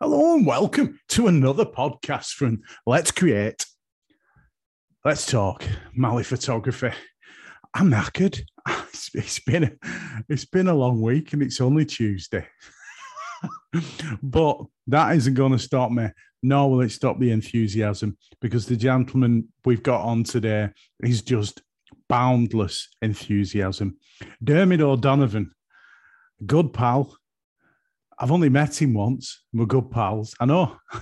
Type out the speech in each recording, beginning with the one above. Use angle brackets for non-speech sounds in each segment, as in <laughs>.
Hello and welcome to another podcast from Let's Create. Let's talk Mali photography. I'm knackered. <laughs> It's, been a, it's been a long week and it's only Tuesday. <laughs> but that isn't going to stop me. Nor will it stop the enthusiasm because the gentleman we've got on today is just boundless enthusiasm. Dermot O'Donovan, good pal, I've only met him once. We're good pals. I know. <laughs>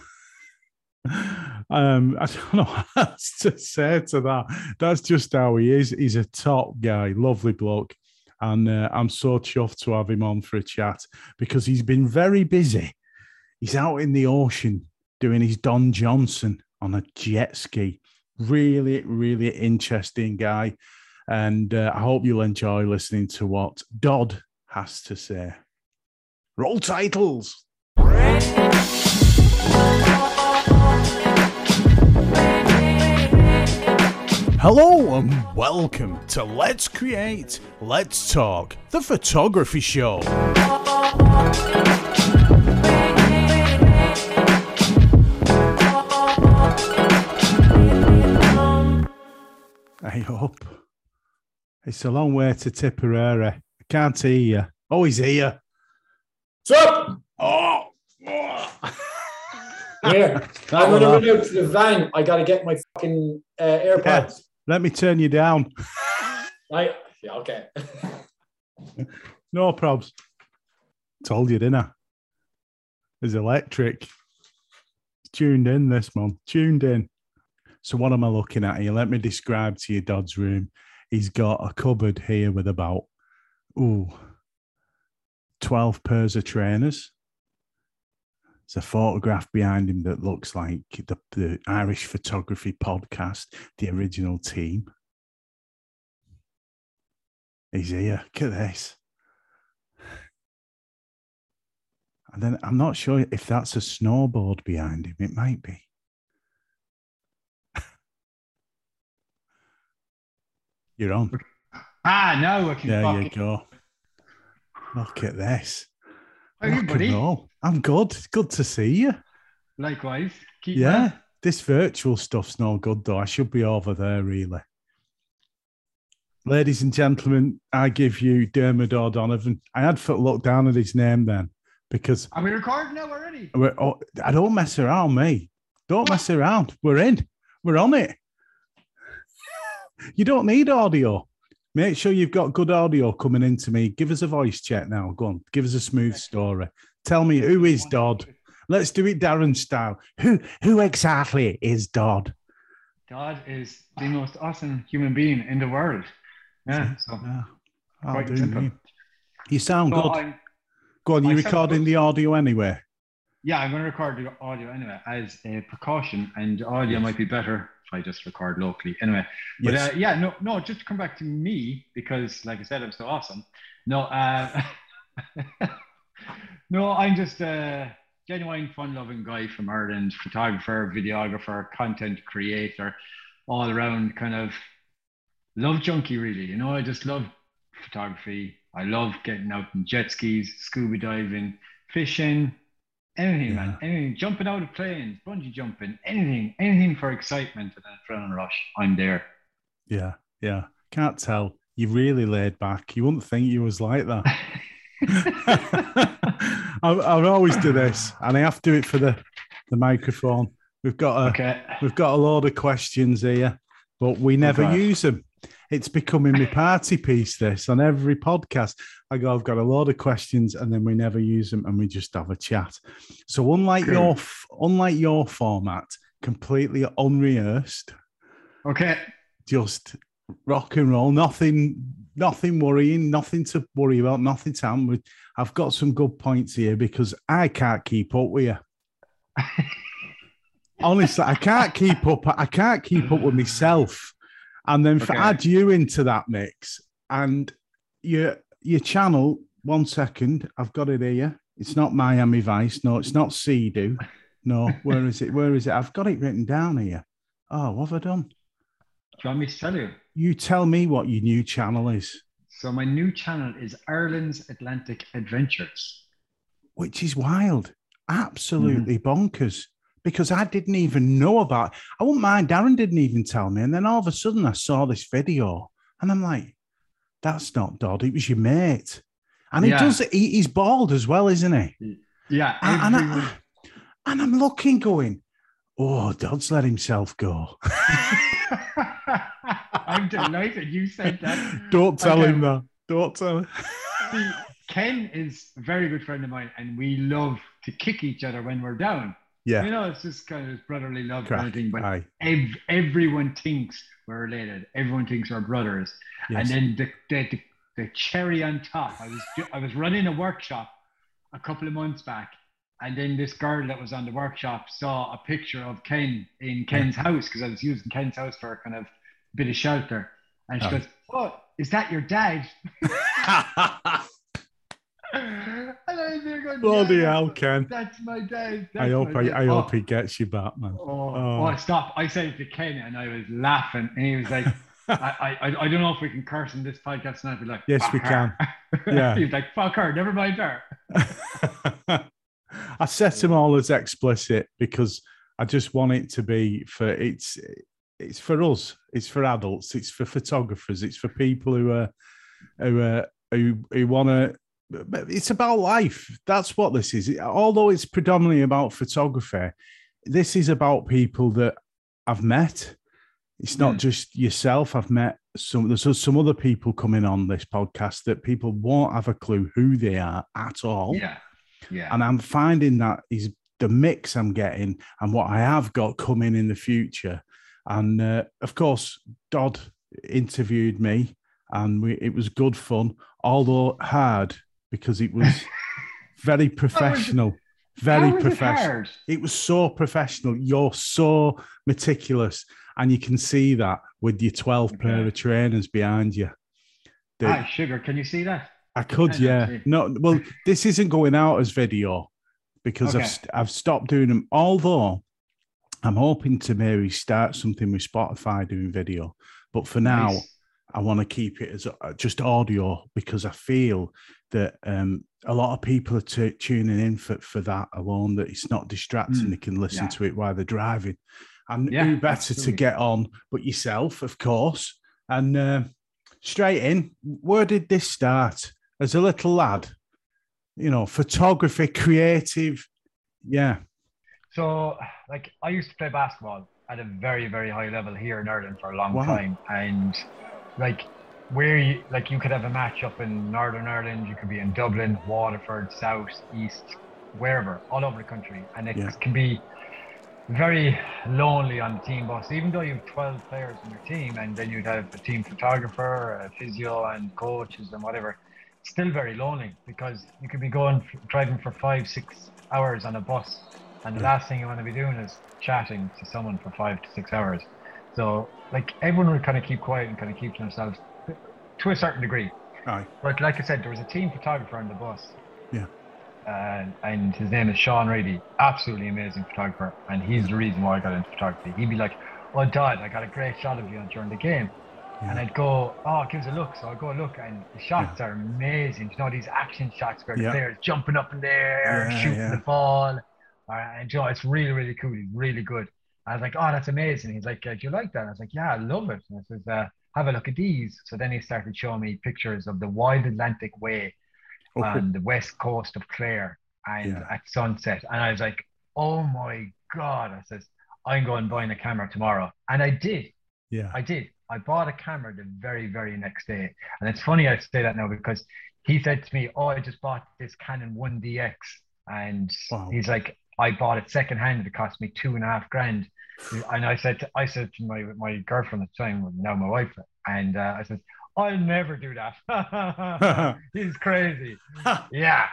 um, I don't know <laughs> what to say to that. That's just how he is. He's a top guy, lovely bloke. And uh, I'm so chuffed to have him on for a chat because he's been very busy. He's out in the ocean doing his Don Johnson on a jet ski. Really, really interesting guy. And uh, I hope you'll enjoy listening to what Dodd has to say. Roll titles. Hello and welcome to Let's Create, Let's Talk, the photography show. I hope It's a long way to Tipperary. I can't hear you. Oh, he's here. What's up? Oh, oh. Here, I'm gonna run out to the van. I gotta get my fucking uh, AirPods. Yeah. let me turn you down. I yeah, okay. No probs. Told you, didn't I? It's electric. Tuned in, this man. Tuned in. So, what am I looking at here? Let me describe to you Dodd's room. He's got a cupboard here with about, ooh, 12 pairs of trainers. There's a photograph behind him that looks like the, the Irish Photography Podcast, the original team. He's here. Look at this. And then I'm not sure if that's a snowboard behind him. It might be. <laughs> You're on. Ah, no, I can There you go. Look at this. How are you, buddy? I'm good. It's good to see you. Likewise. Keep Yeah. This virtual stuff's no good though. I should be over there really. Ladies and gentlemen, I give you Dermot O'Donovan. I had to look down at his name then because Are we recording now already? we're, oh, I don't mess around, me. Don't mess around. We're in. We're on it. You don't need audio. Make sure you've got good audio coming into me. Give us a voice check now. Go on. Give us a smooth story. Tell me who is Dodd. Let's do it Darren style. Who who exactly is Dodd? Dodd is the most awesome human being in the world. Yeah. So, Yeah. Quite simple. me. You sound so good. I'm, Go on, you sound recording the audio anyway. yeah, I'm going to record the audio anyway as a precaution, and the audio might be better if I just record locally. Anyway, but Yes. uh, yeah, no, no, just to come back to me because, like I said, I'm so awesome. No, uh, <laughs> no, I'm just a genuine, fun-loving guy from Ireland, photographer, videographer, content creator, all around kind of love junkie. Really, you know, I just love photography. I love getting out in jet skis, scuba diving, fishing, anything, man, anything, jumping out of planes, bungee jumping, anything, anything for excitement and adrenaline rush. I'm there. Yeah, yeah. Can't tell. You really laid back. You wouldn't think you was like that. <laughs> I, I always do this, and I have to do it for the, the microphone. We've got a okay. we've got a load of questions here, but we never Okay. use them. It's becoming my party piece. This on every podcast, I go. I've got a lot of questions, and then we never use them, and we just have a chat. So unlike Cool. your unlike your format, completely unrehearsed, Okay. just rock and roll. Nothing, nothing worrying, nothing to worry about, nothing to happen. I've got some good points here because I can't keep up with you. <laughs> Honestly, I can't keep up. I can't keep up with myself. And then for Okay. add you into that mix and your your channel. One second, I've got it here. It's not Miami Vice. No, it's not Sea-Doo. No, <laughs> where is it? Where is it? I've got it written down here. Oh, what have I done? Do you want me to tell you? You tell me what your new channel is, So my new channel is Ireland's Atlantic Adventures. which is wild. absolutely mm. bonkers because I didn't even know about. I wouldn't mind. Darren didn't even tell me, and then all of a sudden I saw this video, and I'm like, "That's not Dodd. It was your mate." And he does. He, he's bald as well, isn't he? Yeah, And, and I, <sighs> and I'm looking, going, "Oh, Dodd's let himself go." <laughs> I'm delighted you said that. Don't tell Okay. him um, that. Don't tell him. See, Ken is a very good friend of mine, and we love to kick each other when we're down. Yeah. You know, it's just kind of brotherly love Crack. kind of thing. But Aye. ev- everyone thinks we're related. Everyone thinks we're brothers. Yes. And then the, the, the, the cherry on top. I was I was running a workshop a couple of months back, and then this girl that was on the workshop saw a picture of Ken in Ken's house because I was using Ken's house for a kind of bit of shelter, and she Oh. goes, "Oh, is that your dad?" <laughs> <laughs> and I was there going, Bloody "Yeah, hell, that's- Ken. That's my dad. I hope I, dad." I Oh, hope he gets you back, man. Oh, Oh. oh, stop. I said to Ken and I was laughing. And he was like, <laughs> I, I, I don't know if we can curse in this podcast. And I'd be like, Yes, we "Fuck her." <laughs> Yeah. He's like, fuck her, never mind her. <laughs> I set them all as explicit because I just want it to be for it's it's for us, it's for adults, it's for photographers, it's for people who are who are who, who want to. It's about life. That's what this is. Although it's predominantly about photography, this is about people that I've met. It's not Mm. just yourself. I've met some. There's some other people coming on this podcast that people won't have a clue who they are at all. Yeah. Yeah. And I'm finding that is the mix I'm getting and what I have got coming in the future. And uh, of course, Dodd interviewed me, and we, it was good fun, although hard because it was <laughs> very professional. Very was professional. It was so professional. You're so meticulous, and you can see that with your 12 pair of trainers behind you. Ah, sugar, can you see that? I could, of, yeah. No, well, this isn't going out as video because I've st- I've stopped doing them. Although I'm hoping to maybe start something with Spotify doing video, but for now Nice. I want to keep it as uh, just audio because I feel that um, a lot of people are t- tuning in for, for that alone. That it's not distracting; Mm, they can listen yeah. to it while they're driving. And Yeah, who better to get on but yourself, of course. And uh, straight in, where did this start? As a little lad, you know, photography, creative, yeah, So, like, I used to play basketball at a very, very high level here in Ireland for a long Wow. time, and like, where you like you could have a match up in Northern Ireland, you could be in Dublin, Waterford, South, East, wherever, all over the country, and it Yeah. can be very lonely on the team bus, even though you have 12 players in your team, and then you'd have a team photographer, a physio, and coaches, and whatever. Still very lonely because you could be going driving for five, six hours on a bus, and the Yeah. last thing you want to be doing is chatting to someone for five to six hours. So, like, everyone would kind of keep quiet and kind of keep to themselves to a certain degree. aye, But like I said, there was a team photographer on the bus. Yeah. Uh, and his name is Sean Reedy. Absolutely amazing photographer. And he's the reason why I got into photography. He'd be like, Oh, Dodd, I got a great shot of you during the game. And I'd go, Oh, give us a look. So I'd go look. And the shots are amazing. You know, these action shots where the players jumping up in the air, Yeah, shooting yeah. the ball. Uh, and you know, it's really, really cool. He's really good. I was like, Oh, that's amazing. He's like, uh, Do you like that? I was like, Yeah, I love it. And I says, uh, have a look at these. So then he started showing me pictures of the Wild Atlantic Way Oh, on the west coast of Clare and Yeah. at sunset. And I was like, oh my God. I says, I'm going buying a camera tomorrow. And I did. yeah, I did. I bought a camera the very, very next day. And it's funny I say that now because he said to me, Oh, I just bought this Canon 1DX. And Wow. he's like, I bought it secondhand. It cost me two and a half grand. And I said, to, I said to my my girlfriend at the time, now my wife, and uh, I said, I'll never do that. <laughs> <laughs> He's crazy. Yeah,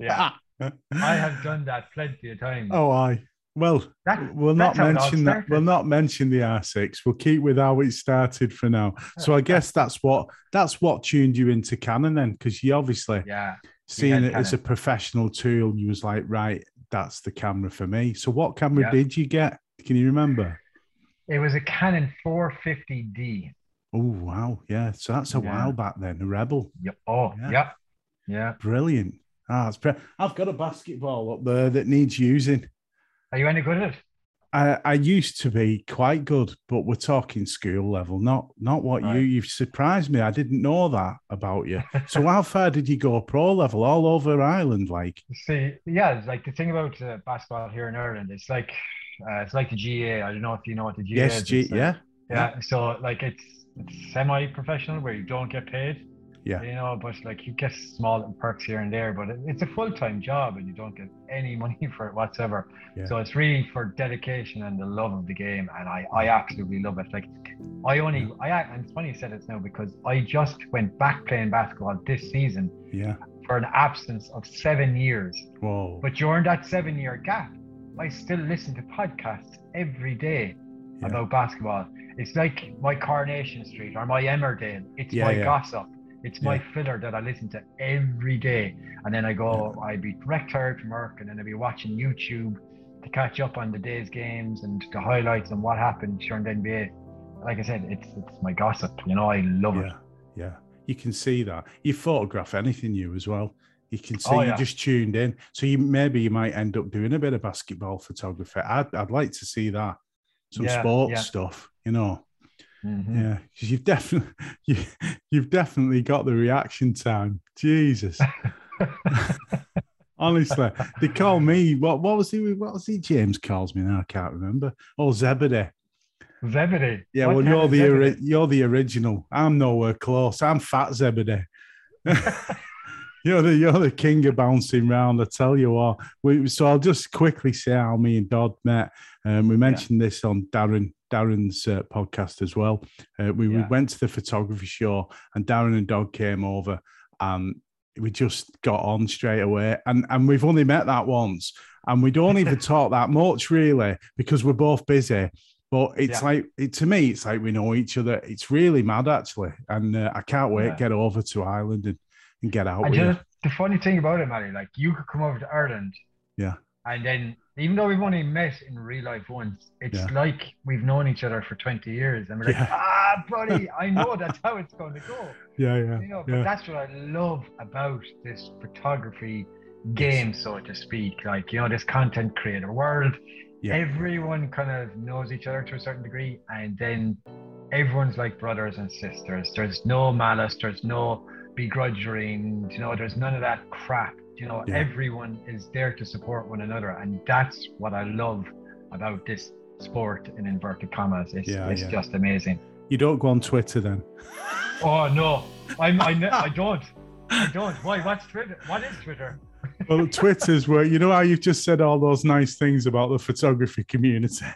Yeah. I have done that plenty of times. Oh, I. Well, That- we'll not that's how it all mention that. We'll not mention the R6. We'll keep with how it started for now. So I guess that's what that's what tuned you into Canon then, because you obviously yeah. seeing it as a professional tool, you was like, right, that's the camera for me. So what camera Yeah. did you get? Can you remember? It was a Canon 450D. Oh wow, yeah. So that's a Yeah. while back then. A Rebel, Yep. Oh, Yeah. yeah. Yeah. brilliant. Ah, it's pre- I've got a basketball up there that needs using. Are you any good at it? I, I used to be quite good, but we're talking school level, not not what Right. you. You've surprised me. I didn't know that about you. So <laughs> how far did you go pro level? All over Ireland, like See, yeah, it's like the thing about uh, basketball here in Ireland, it's like uh, it's like the GAA. I don't know if you know what the GAA yes, is. G, It's like- yeah, yeah. So like it's it's semi-professional where you don't get paid. Yeah. You know, but like you get small perks here and there, but it's a full-time job and you don't get any <laughs> money for it whatsoever. Yeah. So it's really for dedication and the love of the game, and I I absolutely love it. Like I only I and it's funny you said this now because I just went back playing basketball this season yeah. for an absence of seven years. Whoa, But during that seven year gap, I still listen to podcasts every day Yeah. about basketball. It's like my Coronation Street or my Emmerdale. It's Yeah, my yeah. gossip. It's my Yeah. filler that I listen to every day. And then I go, I'd be wrecked tired from work and then I'd be watching YouTube to catch up on the day's games and the highlights and what happened during the NBA. Like I said, it's it's my gossip. You know, I love it. yeah, yeah. You can see that. You photograph anything, you as well. You can see Oh, you just tuned in. So you maybe you might end up doing a bit of basketball photography. I'd I'd like to see that. Some Yeah, sports yeah. stuff, you know. Mhm. Yeah, because you've definitely <laughs> you, you've definitely got the reaction time. Jesus. <laughs> Honestly, they call me what? What was he? What was he? James calls me now. I can't remember. Oh, Zebedee. Zebedee. Yeah, What well, you're the ori- you're the original. I'm nowhere close. I'm Fat Zebedee. <laughs> you're the you're the king of bouncing round. I tell you what. We, so I'll just quickly say how me and Dodd met. Um, we mentioned this on Darren Darren's uh, podcast as well. Uh, we, we went to the photography show, and Darren and Dodd came over, and we just got on straight away. And and we've only met that once, and we don't even <laughs> talk that much really because we're both busy. But it's Yeah. like it, to me, it's like we know each other. It's really mad actually, and uh, I can't wait Yeah. to get over to Ireland and, and get out And you. the funny thing about it, Matty, like you could come over to Ireland. Yeah. And then, even though we've only met in real life once, it's Yeah. like we've known each other for 20 years. And we're like, Yeah. ah, buddy, <laughs> I know that's how it's going to go. Yeah, yeah, You know, but yeah. that's what I love about this photography game, so to speak. Like, you know, this content creator world. Yeah. Everyone kind of knows each other to a certain degree, and then everyone's like brothers and sisters. There's no malice, there's no begrudging, you know, there's none of that crap. You know, Yeah. everyone is there to support one another, and that's what I love about this sport in inverted commas. It's, Yeah, it's yeah. just amazing. You don't go on Twitter then. Oh no, I'm I, <laughs> I don't. I don't. Why? What's Twitter? What is Twitter? <laughs> Well, Twitter's where you know how you've just said all those nice things about the photography community. <laughs>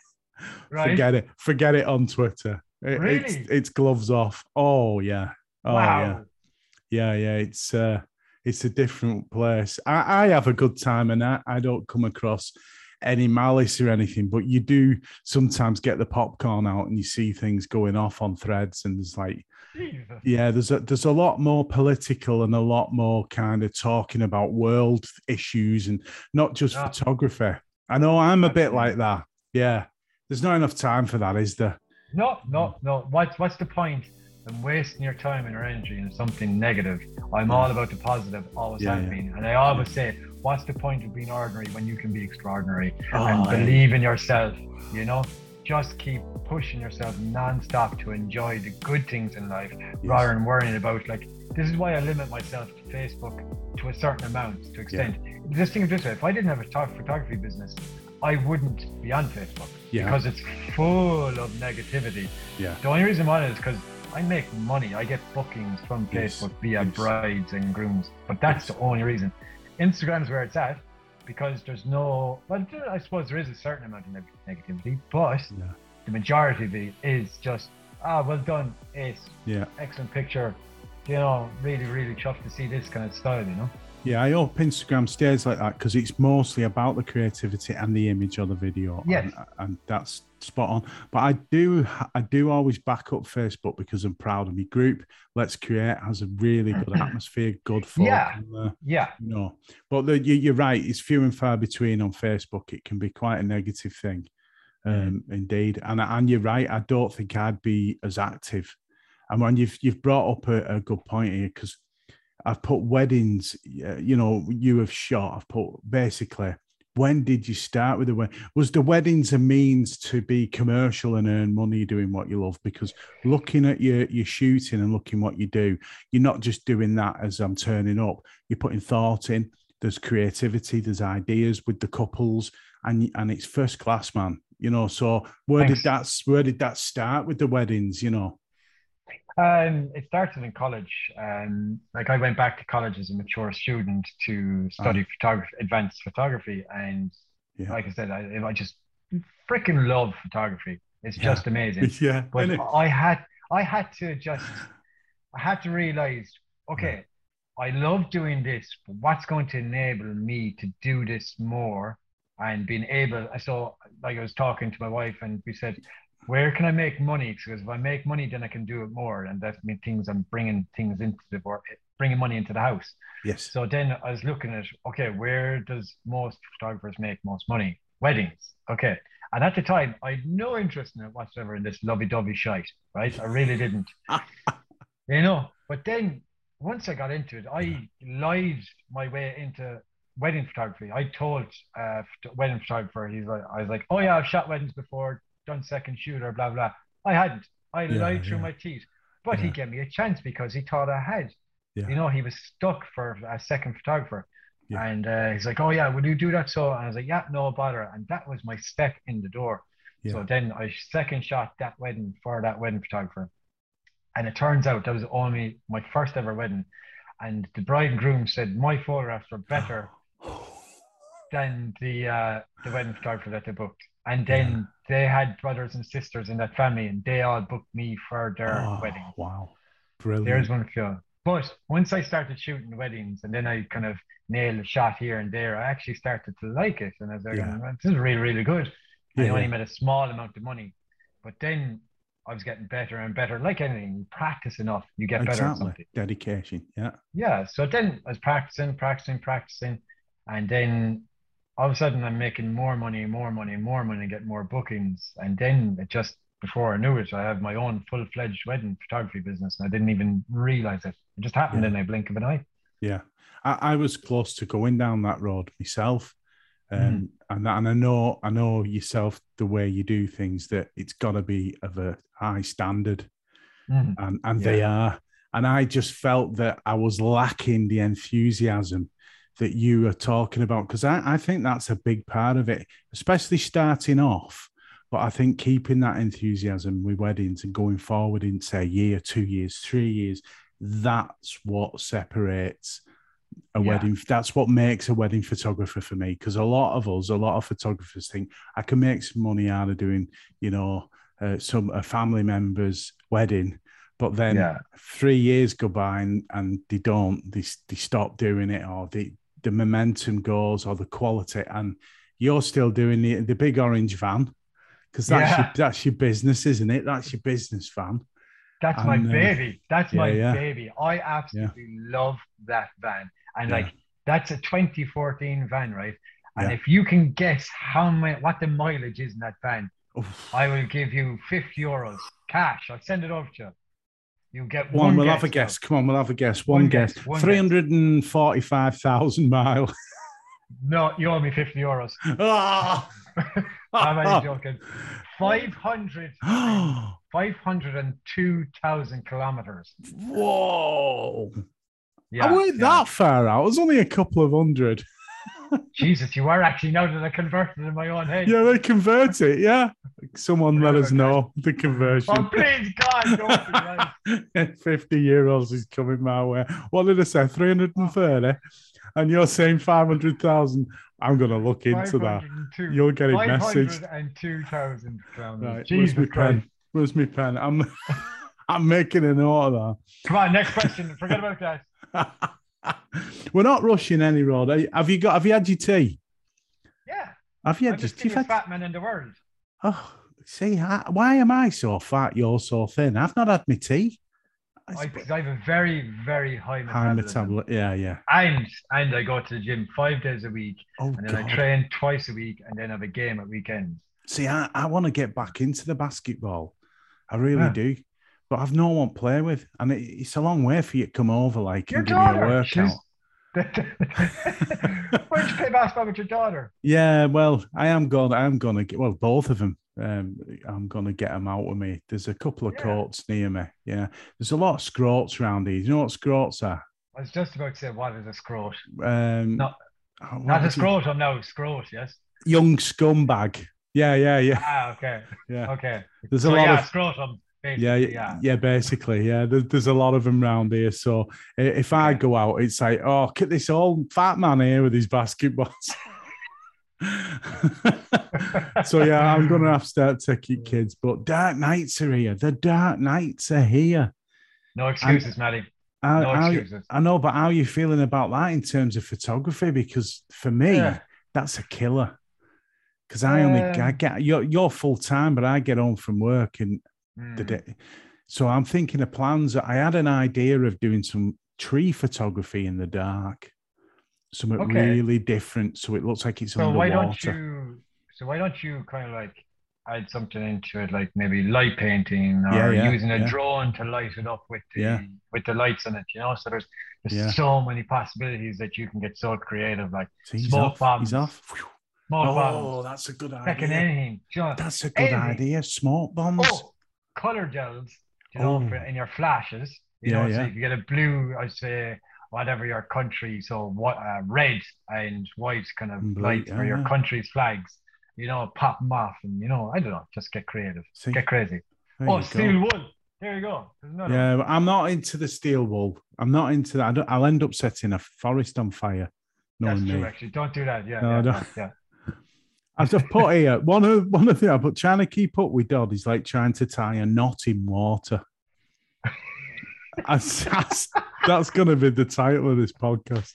Right. Forget it. Forget it on Twitter. It- It's, Really? it's gloves off. Oh yeah. Oh wow. yeah. Yeah, yeah. It's uh it's a different place. I, I have a good time and I, I don't come across any malice or anything, but you do sometimes get the popcorn out and you see things going off on threads and there's like yeah, there's a there's a lot more political and a lot more kind of talking about world issues and not just Yeah. photography. I know I'm a bit like that. Yeah. There's not enough time for that, is there? No, no, no. What's what's the point in wasting your time and your energy in something negative? I'm all about the positive, always Yeah, have yeah. been. And I always say, what's the point of being ordinary when you can be extraordinary? Oh, and yeah. believe in yourself, you know? Just keep pushing yourself non-stop to enjoy the good things in life rather than worrying about like this is why I limit myself to Facebook to a certain amount to extent. Just think of this way, if I didn't have a photography business, I wouldn't be on Facebook Yeah. because it's full of negativity. Yeah. The only reason why is because I make money. I get bookings from Yes, via yes. brides and grooms, but that's Yes. the only reason. Instagram's where it's at because there's no. Well, I suppose there is a certain amount of negativity, but Yeah. the majority of it is just ah, well done, ace, Yeah. excellent picture. You know, really, really chuffed to see this kind of style. You know. Yeah, I hope Instagram stays like that because it's mostly about the creativity and the image of the video. Yes. And, and that's spot on. But I do I do always back up Facebook because I'm proud of my group. Let's Create has a really good <clears throat> atmosphere, good fun. Yeah. and, uh, Yeah. you know, but the, you, you're right. It's few and far between on Facebook. It can be quite a negative thing, um, indeed. And and you're right. I don't think I'd be as active. And when you've you've brought up a, a good point here, because I've put weddings. uh, You know, you have shot. I've put basically. When did you start with the wedding? Was the weddings a means to be commercial and earn money doing what you love? Because looking at your your shooting and looking what you do, you're not just doing that as I'm turning up. You're putting thought in. There's creativity. There's ideas with the couples, and and it's first class, man. You know. So where Thanks. did that where did that start with the weddings? You know. Um, it started in college. Um, like I went back to college as a mature student to study photography, advanced photography, and Yeah. like I said, I, I just freaking love photography. It's Yeah. just amazing. <laughs> yeah. But? I had, I had to just, <sighs> I had to realize, okay, I love doing this, but what's going to enable me to do this more and being able? So, like I was talking to my wife, and we said, where can I make money? Because if I make money, then I can do it more, and that means things I'm bringing things into the work, bringing money into the house. yes. So then I was looking at, okay, where does most photographers make most money? Weddings. Okay. And at the time, I had no interest in it whatsoever in this lovey-dovey shite, right? I really didn't. <laughs> you know, but then once I got into it, I lied my way into wedding photography. I told uh wedding photographer, he's like, I was like, oh yeah, I've shot weddings before, done second shooter, blah blah. I hadn't. I Yeah, lied through yeah. my teeth. But he gave me a chance because he thought I had. Yeah. You know, he was stuck for a second photographer. Yeah. And uh, he's like, Oh yeah, will you do that? So I was like, Yeah, no bother. And that was my step in the door. So then I second shot that wedding for that wedding photographer. And it turns out that was only my first ever wedding. And the bride and groom said my photographs were better <sighs> <laughs> than the uh, the wedding photographer that they booked. And then they had brothers and sisters in that family, and they all booked me for their Oh, wedding. Wow. Brilliant. There's one feel. But once I started shooting weddings, and then I kind of nailed a shot here and there, I actually started to like it, and I was like, Yeah. "Oh, "This is really, really good." I Yeah, only made a small amount of money, but then I was getting better and better. Like anything, you practice enough, you get better at exactly. something. Dedication. Yeah. Yeah. So then I was practicing, practicing, practicing, and then all of a sudden I'm making more money, more money, more money, and get more bookings, and then it just before I knew it, I have my own full-fledged wedding photography business, and I didn't even realize it. It just happened Yeah. in a blink of an eye. Yeah. I, I was close to going down that road myself. Um, Mm-hmm. and, and I know I know yourself the way you do things that it's gotta be of a high standard. Mhm. and and they are. And I just felt that I was lacking the enthusiasm that you are talking about because I, I think that's a big part of it, especially starting off. But I think keeping that enthusiasm with weddings and going forward in say a year, two years, three years, that's what separates a Yeah. wedding. That's what makes a wedding photographer for me. Because a lot of us, a lot of photographers think I can make some money out of doing, you know, uh, some a family member's wedding, but then Yeah. three years go by and, and they don't, they, they stop doing it, or the the momentum goes, or the quality, and you're still doing the the big orange van because that's Yeah. your, that's your business, isn't it? That's your business van. That's my And, uh, baby. That's my yeah, yeah. baby. I absolutely love that van. And Yeah. like that's a 2014 van, right? And Yeah. if you can guess how many what the mileage is in that van, Oof. I will give you 50 euros cash. I'll send it over to you. You get One, one, we'll guess have a guess. Come on, we'll have a guess. One, One guess. guess, one 345,000 mile. No, you owe me 50 euros. <laughs> Ah! I'm only <laughs> joking. 500, <gasps> 502,000 kilometers. Whoa. Yeah, I weren't yeah. that far out. It was only a couple of hundred. Jesus, you are actually now that I converted in my own head. Yeah, they convert it. Yeah. Someone let us know <laughs> the conversion. Oh, please, God, right. <laughs> 50 euros is coming my way. What did I say? 330? And you're saying 500,000. I'm going to look into that. 502. You'll get it messaged. 502,000 kilometers. Right. Where's Jesus my Christ. pen? Where's my pen? I'm, <laughs> I'm making a note of Come on, next question. Forget about that. <laughs> We're not rushing any road. Have you got? Have you had your tea? Yeah. Have you I'm had the your tea? skinniest fat man in the world. Oh, see, I, why am I so fat? You're so thin. I've not had my tea. I, I have a very, very high metabolism. High metabolism. Yeah, yeah. And, and I go to the gym five days a week. Oh And then I train twice a week and then have a game at weekends. See, I, I want to get back into the basketball. I really Yeah. do. But I've no one to play with, and it, it's a long way for you to come over, like Your and give me a workout. she's- <laughs> Why don't you play basketball with your daughter? Yeah, well, I am going. I am going to get well both of them. Um, I'm going to get them out with me. There's a couple of Yeah. courts near me. Yeah, there's a lot of scroats around here. You know what scroats are? I was just about to say, what is a scrot? Um, No, oh, Not a it? scrotum, no, scrot, yes. Young scumbag. Yeah, yeah, yeah, Ah, okay, yeah. okay. There's a So, lot yeah, of scrotum, basically, yeah, yeah. yeah, basically, yeah. There, there's a lot of them around here. So if I go out, it's like, oh, look at this old fat man here with his basketballs. <laughs> so yeah, I'm gonna have to start taking kids. But dark nights are here. The dark nights are here. No excuses, Maddie. How- No how- excuses. I know, but how are you feeling about that in terms of photography? Because for me, Yeah. that's a killer. Because I only I Um, get you're you're full time, but I get home from work and the Mm. day. So I'm thinking of plans. I had an idea of doing some tree photography in the dark, something Okay. really different, so it looks like it's So why don't you? So why don't you kind of like add something into it, like maybe light painting or Yeah, yeah, using a yeah. drone to light it up with the with the lights in it? You know, so there's there's so many possibilities that you can get so creative, like See, smoke off. bombs, He's off. Phew. smoke Oh, bombs, that's a good idea. anything. That's a good anything. idea. Smoke bombs. Oh, color gels, you know, Oh. for, in your flashes. You Yeah, know, so yeah. if you get a blue, I say whatever your country, so what uh, red and white kind of blue, lights for your country's flags. You know, pop them off, and you know, I don't know, just get creative, See, get crazy. oh, steel wool. There you go. Another one. Yeah, I'm not into the steel wool. I'm not into that. I don't, I'll end up setting a forest on fire. That's Knowing true. me. Actually, don't do that. Yeah, No, yeah, don't. yeah. I've just put here one of one of the but trying to keep up with Dodd is like trying to tie a knot in water. That's, that's, that's going to be the title of this podcast.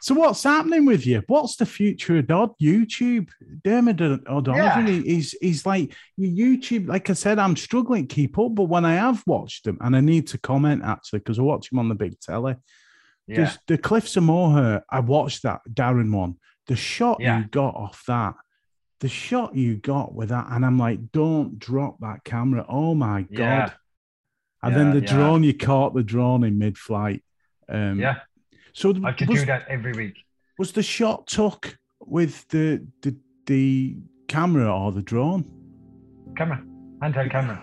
so what's happening with you? What's the future of Dodd? YouTube, Dermot O'Donovan. Yeah. He's he's like your YouTube. Like I said, I'm struggling to keep up, but when I have watched them, and I need to comment actually because I watch him on the big telly. Yeah. There's the Cliffs of Moher. I watched that Darren one. The shot Yeah. you got off that, the shot you got with that, and I'm like, don't drop that camera. Oh my god! Yeah. And then the drone, you caught the drone in mid-flight. Um, yeah, So I have to was, do that every week. was the shot took with the the the camera or the drone? Camera, handheld camera.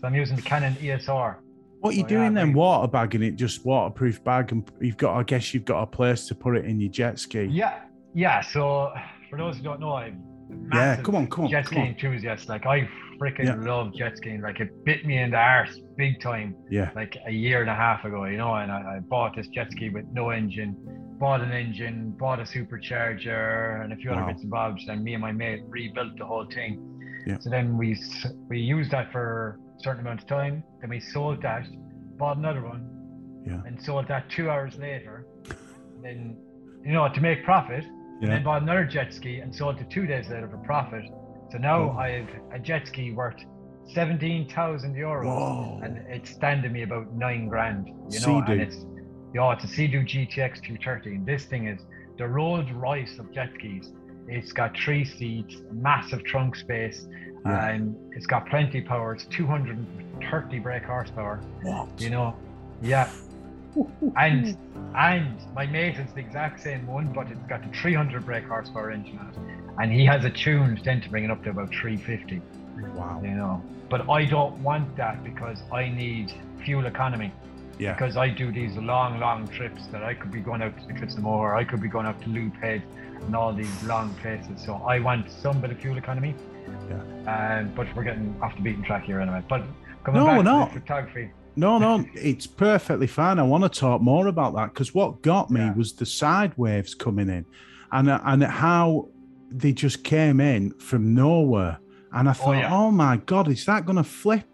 So I'm using the Canon EOS R. What are you yeah, doing then? very- Water bagging it, just waterproof bag, and you've got. I guess you've got a place to put it in your jet ski. Yeah, yeah. So for those who don't know, I'm Yeah, come on, come on, jet come ski on. enthusiast. Like I freaking Yeah. love jet skiing. Like it bit me in the arse big time. Yeah. Like a year and a half ago, you know. And I, I bought this jet ski with no engine. Bought an engine, bought a supercharger, and a few Wow. other bits and bobs. And me and my mate rebuilt the whole thing. Yeah. So then we we used that for certain amount of time. Then we sold that, bought another one, Yeah. and sold that two hours later. Then, you know, to make profit, and then bought another jet ski and sold it two days later for profit. So now Oh. I have a jet ski worth seventeen thousand euros, Whoa. and it's standing me about nine grand. You know, Sea-Doo. and it's yeah, it's a Sea-Doo GTX 230, and this thing is the Rolls Royce of jet skis. It's got three seats, massive trunk space, Yeah. and it's got plenty of power. It's 230 brake horsepower. What? You know, yeah. <laughs> And and my mate is the exact same one, but it's got the 300 brake horsepower engine on it, and he has it tuned then to bring it up to about 350. Wow. You know, but I don't want that because I need fuel economy. Yeah. Because I do these long, long trips that I could be going out to the Cliffs of Moher, I could be going out to Loop Head and all these long places. So I want some bit of fuel economy. Yeah. Um, but we're getting off the beaten track here anyway. But coming No, back we're to photography. No, no, <laughs> it's perfectly fine. I want to talk more about that because what got me Yeah. was the side waves coming in, and and how they just came in from nowhere, and I thought, yeah. oh my god, is that going to flip?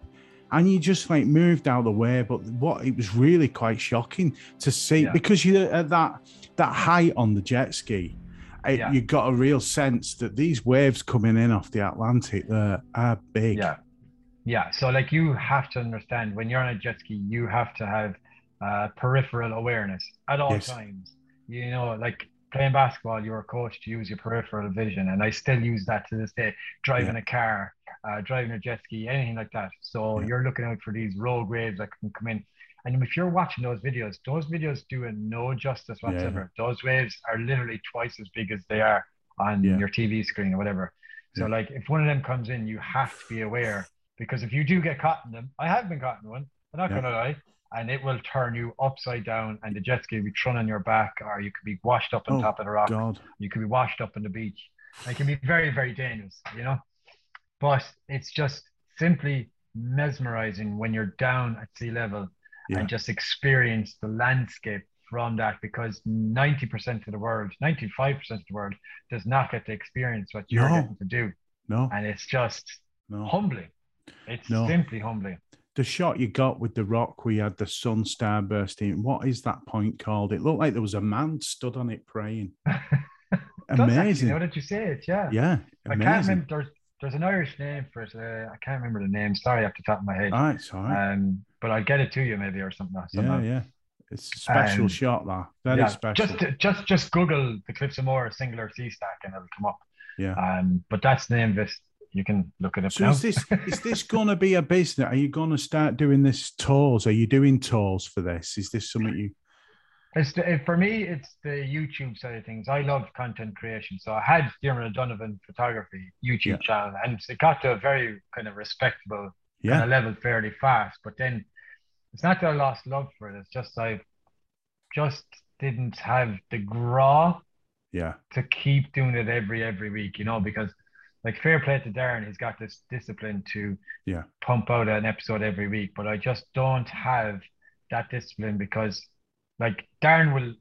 And you just like moved out of the way, but what it was really quite shocking to see Yeah. because you're at that that height on the jet ski. It, Yeah. You got a real sense that these waves coming in off the Atlantic there are big. Yeah. Yeah. So like you have to understand when you're on a jet ski, you have to have uh, peripheral awareness at all Yes. times. You know, like playing basketball, you're coached to use your peripheral vision, and I still use that to this day. Driving a car, uh, driving a jet ski, anything like that. So Yeah. you're looking out for these rogue waves that can come in. And if you're watching those videos, those videos do it no justice Yeah. whatsoever. Those waves are literally twice as big as they are on Yeah. your TV screen or whatever. So Yeah. like if one of them comes in, you have to be aware because if you do get caught in them, I have been caught in one. I'm not Yeah. gonna lie, and it will turn you upside down, and the jet ski will be thrown on your back, or you could be washed up on Oh, top of the rock. God. You could be washed up on the beach. It can be very, very dangerous, you know. But it's just simply mesmerizing when you're down at sea level Yeah. and just experience the landscape from that because 90% of the world, 95% of the world does not get to experience what you're No. getting to do. No, And it's just no. humbling. It's No. simply humbling. The shot you got with the rock, we had the sun star bursting. What is that point called? It looked like there was a man stood on it praying. <laughs> Does actually, Amazing. Now that you say it, yeah. Yeah, I can't amazing. remember. There's, an Irish name for it. Uh, I can't remember the name. Sorry, off the top of my head. All right, it's all right. Um, but I'll get it to you maybe or something. yeah, yeah. It's a special Um, shot, that. Very Yeah, special. Just just just Google the Cliffs of Moher singular sea stack and it'll come up. yeah. Um, but that's the name of. You can look it up So now. <laughs> is this is this going to be a business? Are you going to start doing this tours? Are you doing tours for this? Is this something you? It's the, for me, it's the YouTube side of things. I love content creation, so I had Dermot O'Donovan photography YouTube Yeah. channel, and it got to a very kind of respectable kind Yeah, of level fairly fast. But then it's not that I lost love for it. It's just I just didn't have the grá yeah, to keep doing it every every week, you know, because like fair play to Darren, he's got this discipline to Yeah. pump out an episode every week, but I just don't have that discipline because like Darren will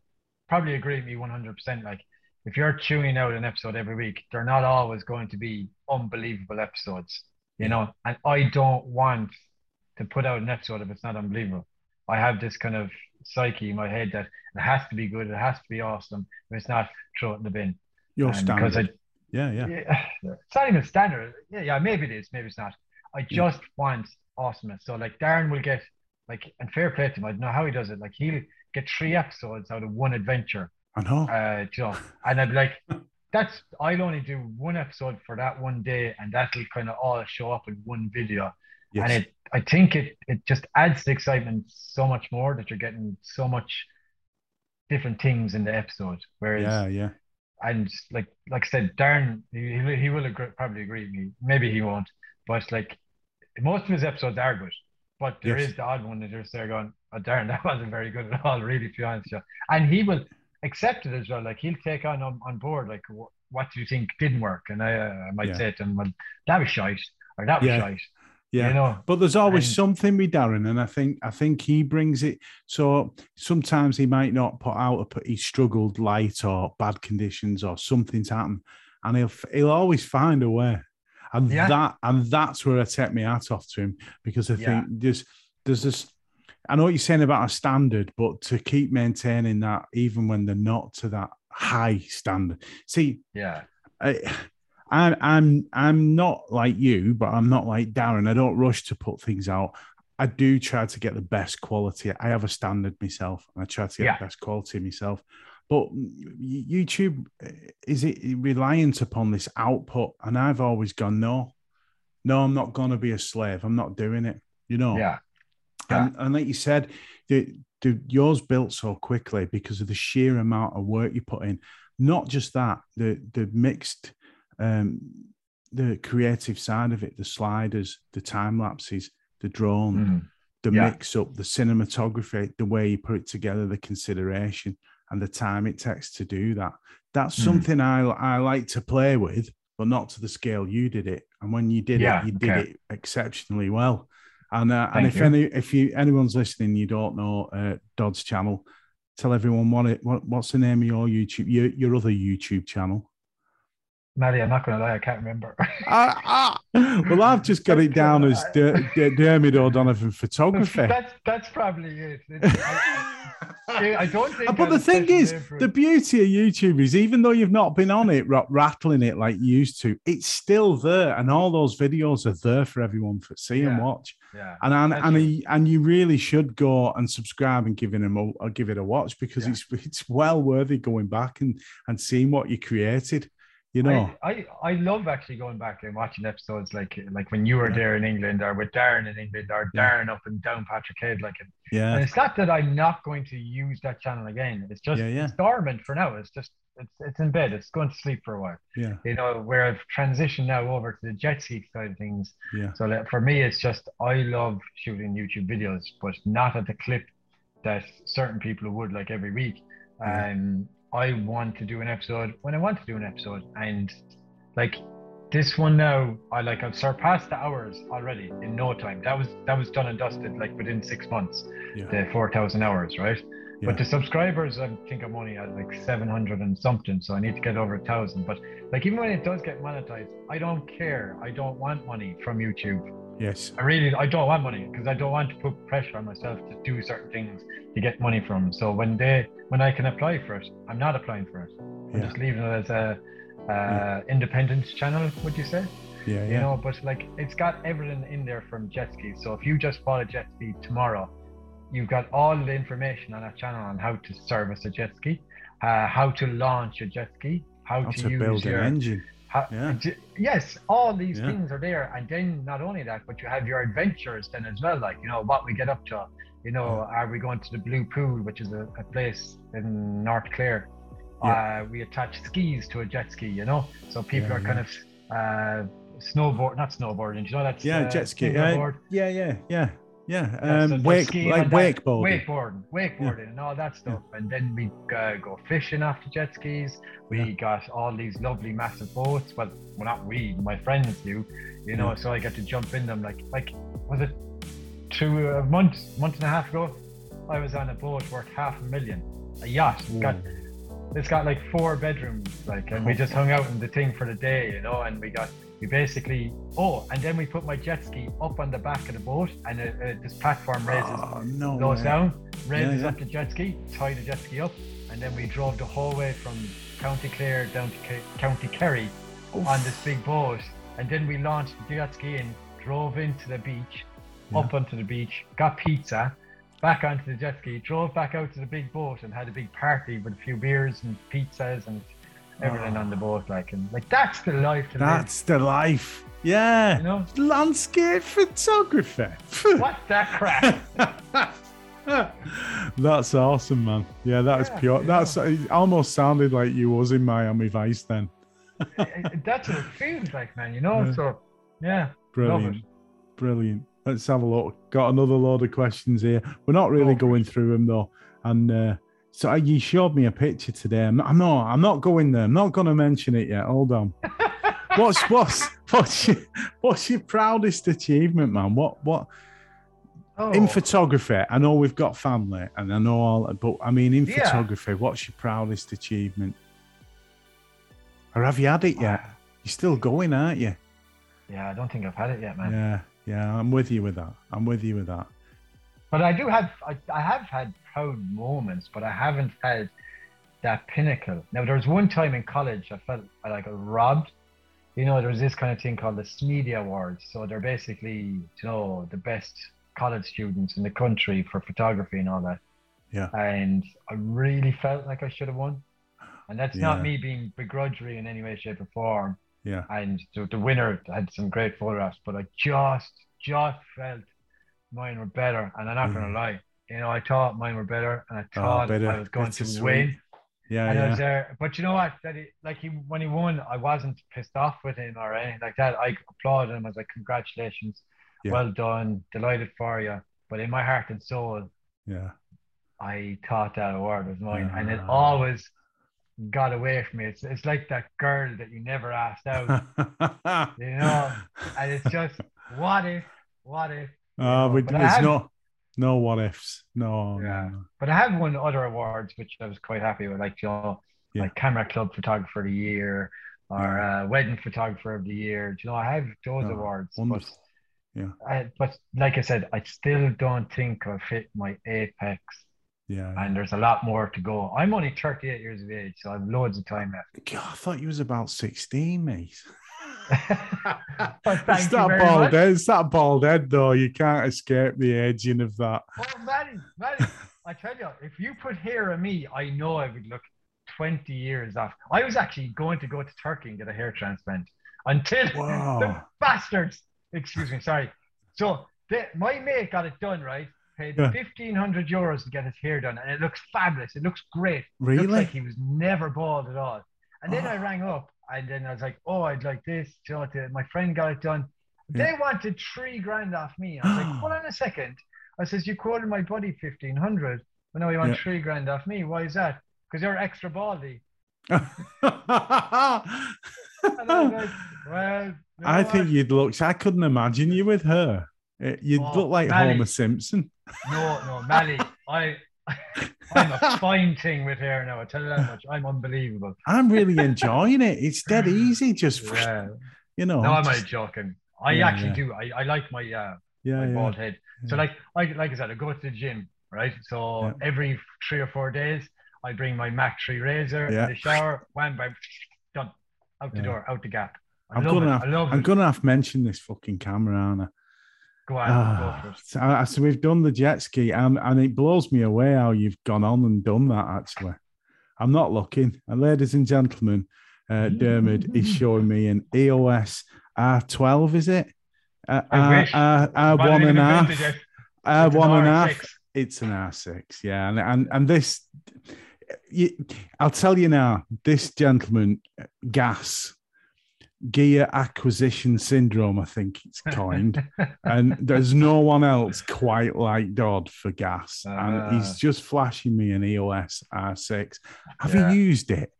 probably agree with me 100%. Like if you're tuning out an episode every week, they're not always going to be unbelievable episodes, you know, and I don't want to put out an episode if it's not unbelievable. I have this kind of psyche in my head that it has to be good, it has to be awesome. If it's not, throw it in the bin. your Um, because standard. I, yeah, yeah, yeah, <laughs> it's not even standard. Yeah, yeah, maybe it is, maybe it's not. I Yeah. just want awesomeness. So like Darren will get like and fair play to him. I don't know how he does it. Like he'll get three episodes out of one adventure. I know. Uh, you know, and I'd be like, that's I'll only do one episode for that one day, and that'll kind of all show up in one video. yes. And it, I think it, it just adds the excitement so much more that you're getting so much different things in the episode. Whereas yeah, yeah, and like like I said, Darren, he, he will agree, probably agree with me. Maybe he won't, but like most of his episodes are good. But there is Yes. the odd one that you're there going, oh, Darren, <laughs> that wasn't very good at all, really, to be honest. with you." And he will accept it as well. Like he'll take on on, on board, like, wh- what do you think didn't work? And I, uh, I might Yeah. say to him, well, that was shite, or that was Yeah. shite. yeah. You know, But there's always And- something with Darren, and I think I think he brings it. So sometimes he might not put out a put he struggled light or bad conditions or something's happened, and he'll he'll always find a way, and Yeah. that and that's where I take my hat off to him because I Yeah. think there's there's this. I know what you're saying about a standard, but to keep maintaining that even when they're not to that high standard. See, yeah, I, I'm I'm I'm not like you, but I'm not like Darren. I don't rush to put things out. I do try to get the best quality. I have a standard myself, and I try to get Yeah. the best quality myself. But YouTube is it reliant upon this output? And I've always gone, no, no, I'm not going to be a slave. I'm not doing it. You know. yeah, And, and like you said, the, the yours built so quickly because of the sheer amount of work you put in. Not just that, the the mixed, um, the creative side of it, the sliders, the time lapses, the drone, Mhm. the Yeah. mix up, the cinematography, the way you put it together, the consideration, and the time it takes to do that. That's Mhm. something I I like to play with, but not to the scale you did it. And when you did Yeah, it, you did it exceptionally well. And uh, and if you. any if you anyone's listening, you don't know uh, Dodd's channel, tell everyone what it what, what's the name of your YouTube your your other YouTube channel. Maddie, I'm not gonna lie, I can't remember. Ah, ah. Well, I've just got it down as <laughs> Der- Der- Dermot O'Donovan photography. <laughs> that's that's probably it. I, I don't think. <laughs> but the thing is, for the beauty of YouTube is even though you've not been on it, rat- rattling it like you used to, it's still there, and all those videos are there for everyone to see and watch. yeah, And and and, he- and you really should go and subscribe and give it a or give it a watch because Yeah. it's it's well worthy going back and and seeing what you created. You know, I, I, I love actually going back and watching episodes like like when you were Yeah. there in England or with Darren in England or Yeah. Darren up and down Patrick Head like and yeah, it's not that I'm not going to use that channel again. It's just Yeah, yeah. it's dormant for now. It's just it's it's in bed. It's going to sleep for a while. yeah, You know, where I've transitioned now over to the jet ski side of things. yeah, So that for me, it's just I love shooting YouTube videos, but not at the clip that certain people would like every week. Um, I want to do an episode when I want to do an episode, and like this one now, I like I've surpassed the hours already in no time. That was that was done and dusted like within six months, Yeah. the four thousand hours, right? Yeah. But the subscribers, I think I'm only at like 700 and something, so I need to get over a thousand. But like even when it does get monetized, I don't care. I don't want money from YouTube. Yes, I really, I don't want money because I don't want to put pressure on myself to do certain things to get money from. So when they, when I can apply for it, I'm not applying for it. I'm Yeah. just leaving it as a uh, independent channel. Would you say? yeah, You yeah, know, but like it's got everything in there from jet skis. So if you just bought a jet ski tomorrow, you've got all the information on that channel on how to service a jet ski, uh, how to launch a jet ski, how, how to, to use build your an engine. How, Yeah. j- yes, all these Yeah. things are there, and then not only that, but you have your adventures then as well. Like you know what we get up to. You know, are we going to the Blue Pool, which is a, a place in North Clare? Uh, we attach skis to a jet ski. You know, so people Yeah, are kind of uh, snowboard, not snowboarding. You know that's Yeah, uh, jet ski. Yeah, yeah, yeah, yeah. Yeah, so Um, wake, skiing like wakeboarding. wakeboarding, wakeboarding, and all that stuff. And then we uh, go fishing after jet skis. We Yeah. got all these lovely massive boats. Well, well, not we, my friends do. You know, Yeah. so I get to jump in them. Like, like was it two a month, month and a half ago? I was on a boat worth half a million, a yacht. Got it's got like four bedrooms, like, and we Oh. just hung out in the thing for the day, you know, and we got we basically oh, and then we put my jet ski up on the back of the boat, and it, it, this platform raises Oh, no goes way. down, raises yeah. up the jet ski, tie the jet ski up, and then we drove the whole way from County Clare down to County Kerry on this big boat, and then we launched the jet ski in, drove into the beach, Yeah. up onto the beach, got pizza, back onto the jet ski, drove back out to the big boat, and had a big party with a few beers and pizzas and everything Oh. on the boat, like and like that's the life to That's the life. Yeah. live, you know. Landscape photographer. <laughs> What that crap? <laughs> That's awesome, man. Yeah, that is Yeah, pure. yeah. That's it almost sounded like you was in Miami Vice then. that's what it feels like, man. You know. Yeah. So yeah, Brilliant. Brilliant. Let's have a look. Got another load of questions here. We're not really for going through them though. And uh, so uh, you showed me a picture today. I'm not, I'm not, I'm not going there. I'm not going to mention it yet. Hold on. <laughs> what's what's what's your, what's your proudest achievement, man? What what Oh. in photography? I know we've got family, and I know all, but I mean in Yeah. photography, what's your proudest achievement? Or have you had it yet? You're still going, aren't you? Yeah, I don't think I've had it yet, man. Yeah, yeah. I'm with you with that. I'm with you with that. But I do have, I, I have had proud moments, but I haven't had that pinnacle. Now, there was one time in college I felt like I robbed. You know, there's this kind of thing called the Smedia Awards. So they're basically, you know, the best college students in the country for photography and all that. Yeah. And I really felt like I should have won. And that's not me being begrudgery in any way, shape, or form. Yeah. and the, the winner had some great photographs, but I just just felt mine were better, and I'm not Mhm. gonna lie, you know, I thought mine were better, and I Oh, thought better. I was going to win, Yeah, and I was there. But you know what? That he, like he when he won, I wasn't pissed off with him or anything like that. I applauded him. I was like, congratulations, Yeah. well done, delighted for you. But in my heart and soul, yeah. I thought that award was mine, and it Ah. always got away from me. It's it's like that girl that you never asked out. <laughs> You know, and it's just what if, what if. Uh, we, but there's have- no, no what ifs. No, Yeah. no, no. But I have won other awards which I was quite happy with, like you know, Yeah. like Camera Club Photographer of the Year or uh, Wedding Photographer of the Year. Do you know, I have those Oh, awards. wonderful. But, Yeah. I, but like I said, I still don't think I've hit my apex, Yeah. and there's a lot more to go. I'm only 38 years of age, so I've loads of time left. God, I thought you was about 16, mate. <laughs> <laughs> But thank it's that bald much. head. It's that bald head, though. You can't escape the edging of that. Oh, Manny, Manny, I tell you, if you put hair on me, I know I would look 20 years off. I was actually going to go to Turkey and get a hair transplant until <laughs> Wow. the bastards, excuse me, sorry. So the, my mate got it done, right? Paid Yeah. 1500 euros to get his hair done, and it looks fabulous. It looks great. Really? Looks like he was never bald at all. And then Oh. I rang up, and then I was like, "Oh, I'd like this." You know, to- my friend got it done. Yeah. They wanted three grand off me. I was like, <gasps> "Hold on a second. I says, "You quoted my buddy 1500, but now you want Yeah. three grand off me. Why is that? Because you're extra baldy." I <laughs> like, "Well, you know I think what? you'd look. I couldn't imagine you with her. You'd Oh, look like Mally. Homer Simpson. no, no, Mally, <laughs> I." I'm a fine thing with hair now. I tell you that much. I'm unbelievable. I'm really enjoying it. It's dead <laughs> easy. Just Yeah. you know. No, I'm just- joking. I Yeah, actually yeah. do. I, I like my uh, yeah, my bald head. So like I like I said, I go to the gym, right? So every three or four days, I bring my Mach 3 razor in the shower, wham bam, done. Out the door, out the gap. I I'm gonna it. have, I I'm gonna have to mention this fucking camera, aren't I? Go on, Ah, it. so, we've done the jet ski, and, and it blows me away how you've gone on and done that. Actually, I'm not looking. And ladies and gentlemen, uh, Dermot is showing me an EOS R12. Is it? Uh, R. R, R one and a half. R It's an one and a half. R6. It's an R6, yeah, and and and this, you, I'll tell you now, this gentleman, gas, gear acquisition syndrome, I think it's coined, <laughs> and there's no one else quite like Dodd for gas, and Ah. he's just flashing me an EOS R6. Have Yeah. you used it?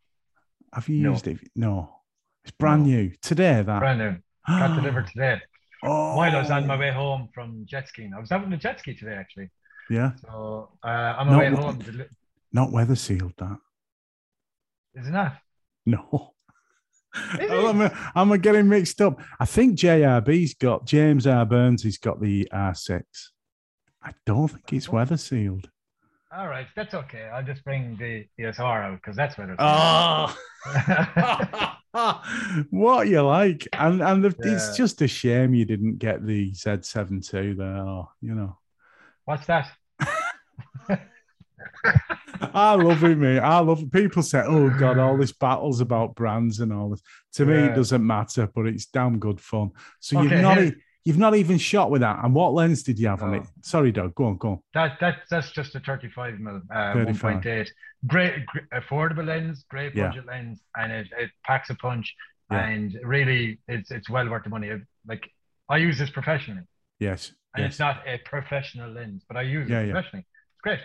Have you No. used it? No, it's brand No. new today. That Brand new. Got <gasps> delivered today. Oh, While I was on my way home from jet skiing. I was out on the jet ski today, actually. yeah, So uh, on my No, way home, not weather sealed. That isn't that? No. I'm? I'm getting mixed up. I think JRB's got James R. Burns. He's got the R6. I don't think it's oh. weather sealed. All right, that's okay. I'll just bring the EOS R out because that's it's. Ah. <laughs> Oh, what you like, and and the, it's just a shame you didn't get the Z72 there. You know, What's that? I love it, mate. I love it. People say, "Oh God, all this battles about brands and all this." To me, it doesn't matter, but it's damn good fun. So you've not here- you've not even shot with that. And what lens did you have on it? Sorry, Doug. Go on, go on. That that that's just a 35 mil, uh, 35. 1.8. Great, gr- affordable lens, great Yeah. budget lens, and it, it packs a punch. Yeah. And really, it's it's well worth the money. It- like I use this professionally, Yes, and yes. it's not a professional lens, but I use it yeah. professionally. It's great.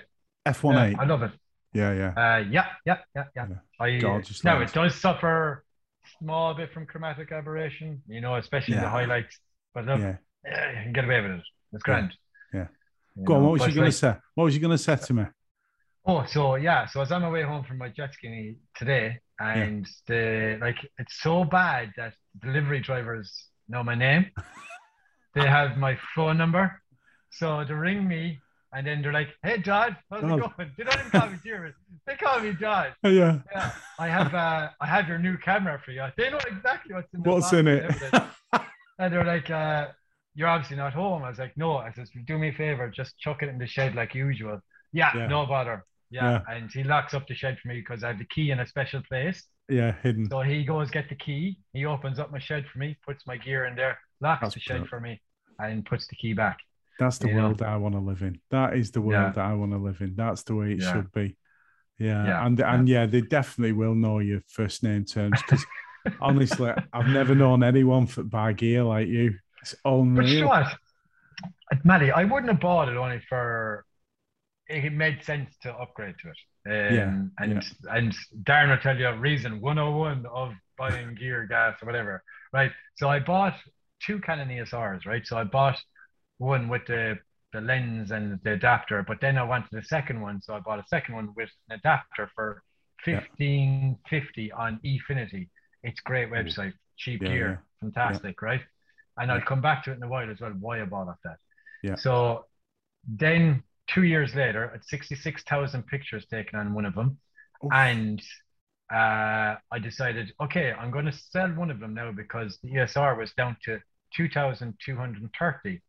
F18. Yeah, I love it. Yeah, yeah. Uh, yeah, yeah, yeah, yeah. Yeah. I, Gorgeous now it does suffer small bit from chromatic aberration, you know, especially in the highlights. But look, yeah. yeah, you can get away with it. It's grand. yeah. You Go on. What was you going like- to say? What was you going to say to me? Oh, so yeah, so I was on my way home from my jet skiing today, and the like it's so bad that delivery drivers know my name. <laughs> they have my phone number, so they ring me, and then they're like, "Hey, Dodd, how's it going?" They don't even call me Jeremy. They call me Dodd. <laughs> Yeah. Yeah, I have uh, I have your new camera for you. They know exactly what's in What's in and it? everything. <laughs> And they're like, uh, "You're obviously not home." I was like, "No." I says, "Do me a favor, just chuck it in the shed like usual." Yeah, Yeah. no bother. Yeah. and he locks up the shed for me because I have the key in a special place. yeah, hidden. So he goes get the key. He opens up my shed for me, puts my gear in there, locks That's the shed for me, and puts the key back. That's the know. world that I want to live in. That is the world Yeah. that I want to live in. That's the way it Yeah. should be. Yeah. Yeah. And and yeah, they definitely will know your first name terms because honestly, <laughs> I've never known anyone for by gear like you. It's But you know unreal. what, Maddie, I wouldn't have bought it only for it made sense to upgrade to it. Um, Yeah, and and Darren will tell you a reason 101 of buying gear, gas, or whatever. Right. So I bought two Canon EOS Rs, right? So I bought one with the the lens and the adapter, but then I wanted a second one, so I bought a second one with an adapter for Yeah. fifteen fifty on Efinity. It's great website, cheap Yeah, gear, yeah. fantastic, right? And I'll come back to it in a while as well. Why I bought off that. Yeah. So then two years later, at sixty six thousand pictures taken on one of them, Oof. and uh, I decided, okay, I'm going to sell one of them now because the EOS R was down to 2,230.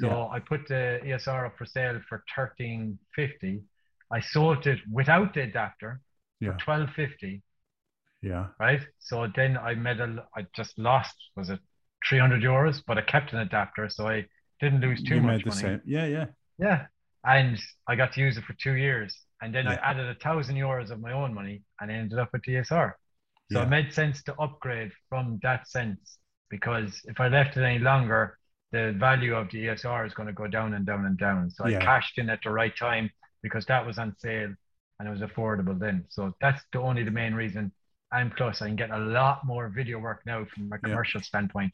So Yeah. I put the EOS R up for sale for 1350. I sold it without the adapter Yeah. for twelve fifty, Yeah. right? So then I made a, I just lost, was it three hundred euros? But I kept an adapter, so I didn't lose too you much made the money. same. Yeah, yeah. Yeah, and I got to use it for two years, and then I added a thousand euros of my own money, and I ended up with DSR. So Yeah. it made sense to upgrade from that sense because if I left it any longer, the value of the EOS R is going to go down and down and down. So Yeah. I cashed in at the right time because that was on sale and it was affordable then. So that's the only the main reason. And plus, I can get a lot more video work now from a Yeah. commercial standpoint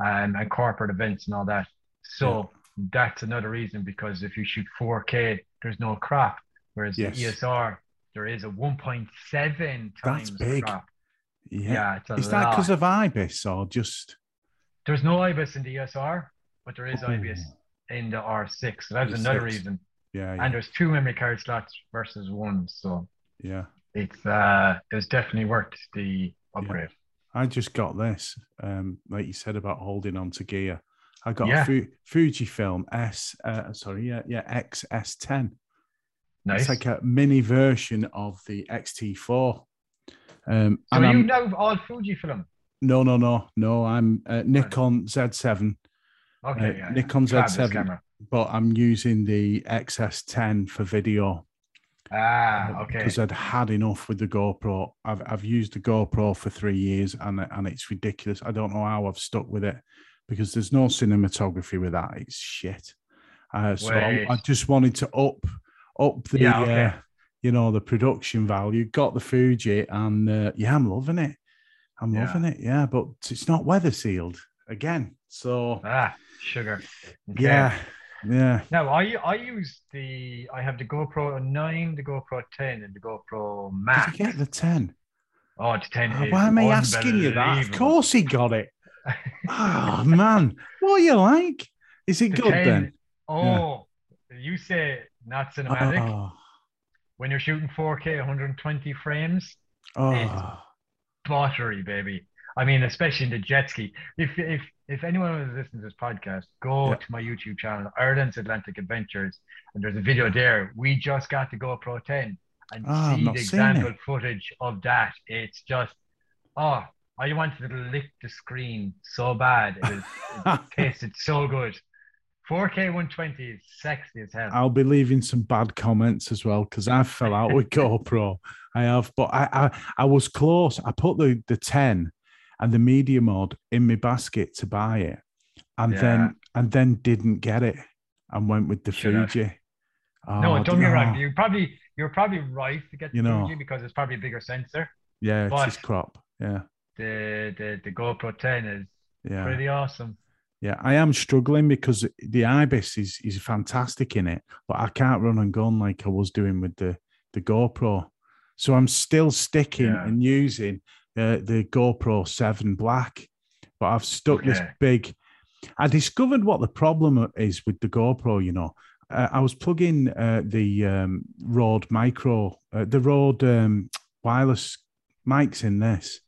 um, and corporate events and all that. So that's another reason because if you shoot 4K, there's no crap. Whereas Yes. the EOS R, there is a 1.7 times That's big. crop. Yeah. Yeah, Is that because of IBIS or just There's no IBIS in the EOS R, but there is Oh. IBIS in the R6. So that's The another six. reason. yeah, yeah, And there's two memory card slots versus one. So yeah. it's uh it's definitely worth the upgrade. I just got this, um, like you said about holding on to gear. I got Yeah. a Fu- Fujifilm S, uh, sorry, yeah, yeah, XS10. Nice. It's like a mini version of the XT4. Um, so and you I'm, know all Fujifilm. no, no, no, no. I'm uh, Nikon Z7, Okay, Uh, yeah, yeah. Nikon Z7. camera. but I'm using the XS10 for video. Ah, okay. Because I'd had enough with the GoPro. I've I've used the GoPro for three years and and it's ridiculous. I don't know how I've stuck with it because there's no cinematography with that. It's shit. Uh, so I, I just wanted to up up the Yeah, okay. uh, you know the production value. Got the Fuji and uh, yeah, I'm loving it. I'm Yeah. loving it. Yeah, but it's not weather sealed again. So Ah, sugar. Okay. yeah, yeah. Now I I use the I have the GoPro 9, the GoPro 10, and the GoPro Max. Did you get the ten? Oh, the 10 Oh, why am I asking you that? Of course he got it. Oh <laughs> man, what are you like? Is it The good 10 then? Oh, you say not cinematic. Oh, When you're shooting 4K 120 frames, oh, buttery, baby. I mean, especially in the jet ski. If if if anyone who's listening to this podcast, go Yeah. to my YouTube channel, Ireland's Atlantic Adventures, and there's a video there. We just got the GoPro 10 and ah, I've see the example footage of that. It's just oh, I wanted to lick the screen so bad. It, is, it <laughs> tasted so good. 4K 120 is sexy as hell. I'll be leaving some bad comments as well because I fell out with <laughs> GoPro. I have, but I, I I was close. I put the the ten and the media mod in my basket to buy it, and Yeah. then and then didn't get it and went with the Should. Fuji. no, Oh, don't get me wrong. no. You probably you're probably right to get the You know. Fuji because it's probably a bigger sensor. Yeah, it's but- his crop. Yeah, The the the GoPro 10 is yeah. pretty awesome. Yeah, I am struggling because the ibis is is fantastic in it, but I can't run and gun like I was doing with the the GoPro. So I'm still sticking Yeah. and using uh, the GoPro Seven Black, but I've stuck this big. I discovered what the problem is with the GoPro. You know, uh, I was plugging uh, the um, Rode Micro, uh, the Rode um, wireless mics in this.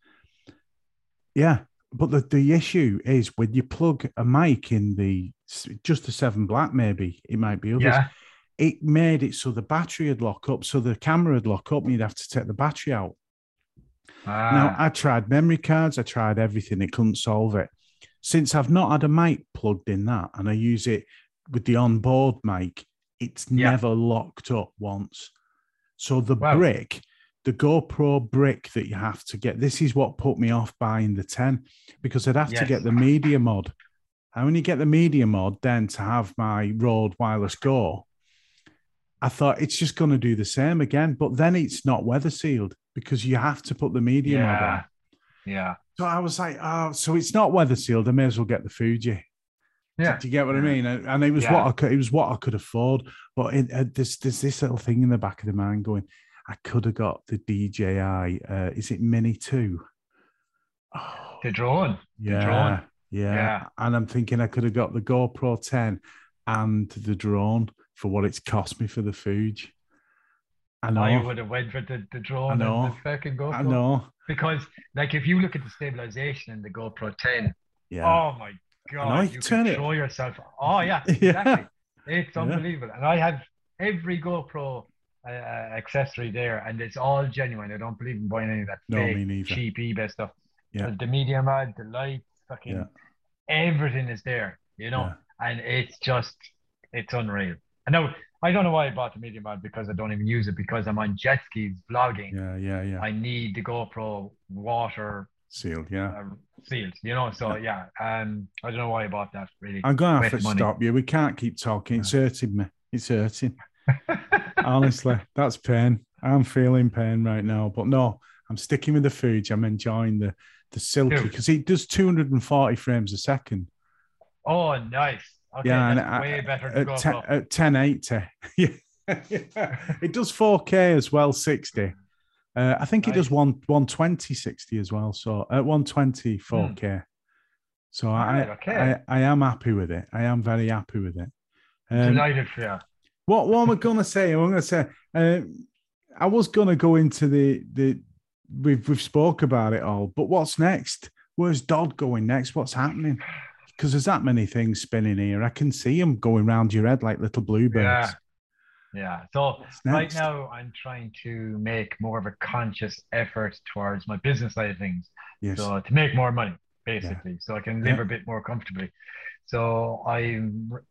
Yeah, but the, the issue is when you plug a mic in the just the seven black, maybe it might be others. Yeah. It made it so the battery would lock up, so the camera would lock up, and you'd have to take the battery out. Now Ah, I tried memory cards, I tried everything, it couldn't solve it. Since I've not had a mic plugged in that, and I use it with the onboard mic, it's Yeah. never locked up once. So the Wow. brick, the GoPro brick that you have to get, this is what put me off buying the 10 because I'd have to get the media mod. I only get the media mod then to have my Rode Wireless Go. I thought it's just going to do the same again, but then it's not weather sealed because you have to put the media mod on. yeah. Yeah. So I was like, oh, so it's not weather sealed. I may as well get the Fuji. Yeah. Do you get what I mean? And, it was Yeah. what I could, it was what I could afford. But it, uh, there's there's this little thing in the back of the mind going, I could have got the DJI. Uh, is it Mini Two? Oh, <sighs> The drone. yeah, drone. yeah, Yeah. And I'm thinking I could have got the GoPro 10 and the drone for what it's cost me for the Fuji. I know, I would have went for the, the drone and know. the fucking GoPro. I know. Because like if you look at the stabilization in the GoPro 10, Yeah, oh my god, you you turn can it- throw yourself. Oh yeah, <laughs> Yeah. exactly. It's Yeah. unbelievable. And I have every GoPro uh, accessory there, and it's all genuine. I don't believe in buying any of that No, fake, cheap eBay stuff. Yeah. The, media mod, the lights, fucking Yeah. everything is there, you know, Yeah. and it's just it's unreal. I know I don't know why I bought the media mod because I don't even use it because I'm on jet skis vlogging. Yeah, yeah, yeah. I need the GoPro water Sealed, yeah. uh, sealed, you know. So yeah, um, I don't know why I bought that really. I'm gonna have to money. stop you. We can't keep talking. It's hurting me. It's hurting. <laughs> Honestly, that's pain. I'm feeling pain right now. But no, I'm sticking with the foods. I'm enjoying the the silky because it does 240 frames a second. oh, nice. Okay, <laughs> Yeah, and I- way better At, te- GoPro. at 1080. yeah. it does 4K as well, 60. Uh, I think it does one 120 60 as well. So at 120 4K. So I, okay. I I am happy with it. I am very happy with it. Um, Delighted for you. what what am I gonna say? I'm gonna say um, I was gonna go into the the we've we've spoke about it all, but what's next? Where's Dodd going next? What's happening? Because there's that many things spinning here. I can see them going round your head like little bluebirds. Yeah. Yeah. So right now I'm trying to make more of a conscious effort towards my business side of things. Yes. So to make more money, basically, so I can live Yeah. a bit more comfortably. So I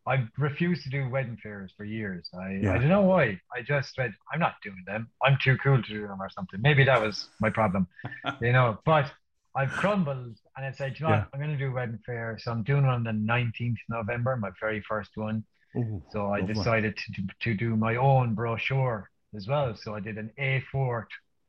I refused to do wedding fairs for years. I, Yeah. I don't know why. I just said I'm not doing them. I'm too cool to do them or something. Maybe that was my problem, <laughs> you know. But I've crumbled and I said, you know Yeah. what, I'm going to do a wedding fair. So I'm doing one on the 19th November, my very first one. Ooh, So I lovely. decided to, do- to do my own brochure as well. So I did an A4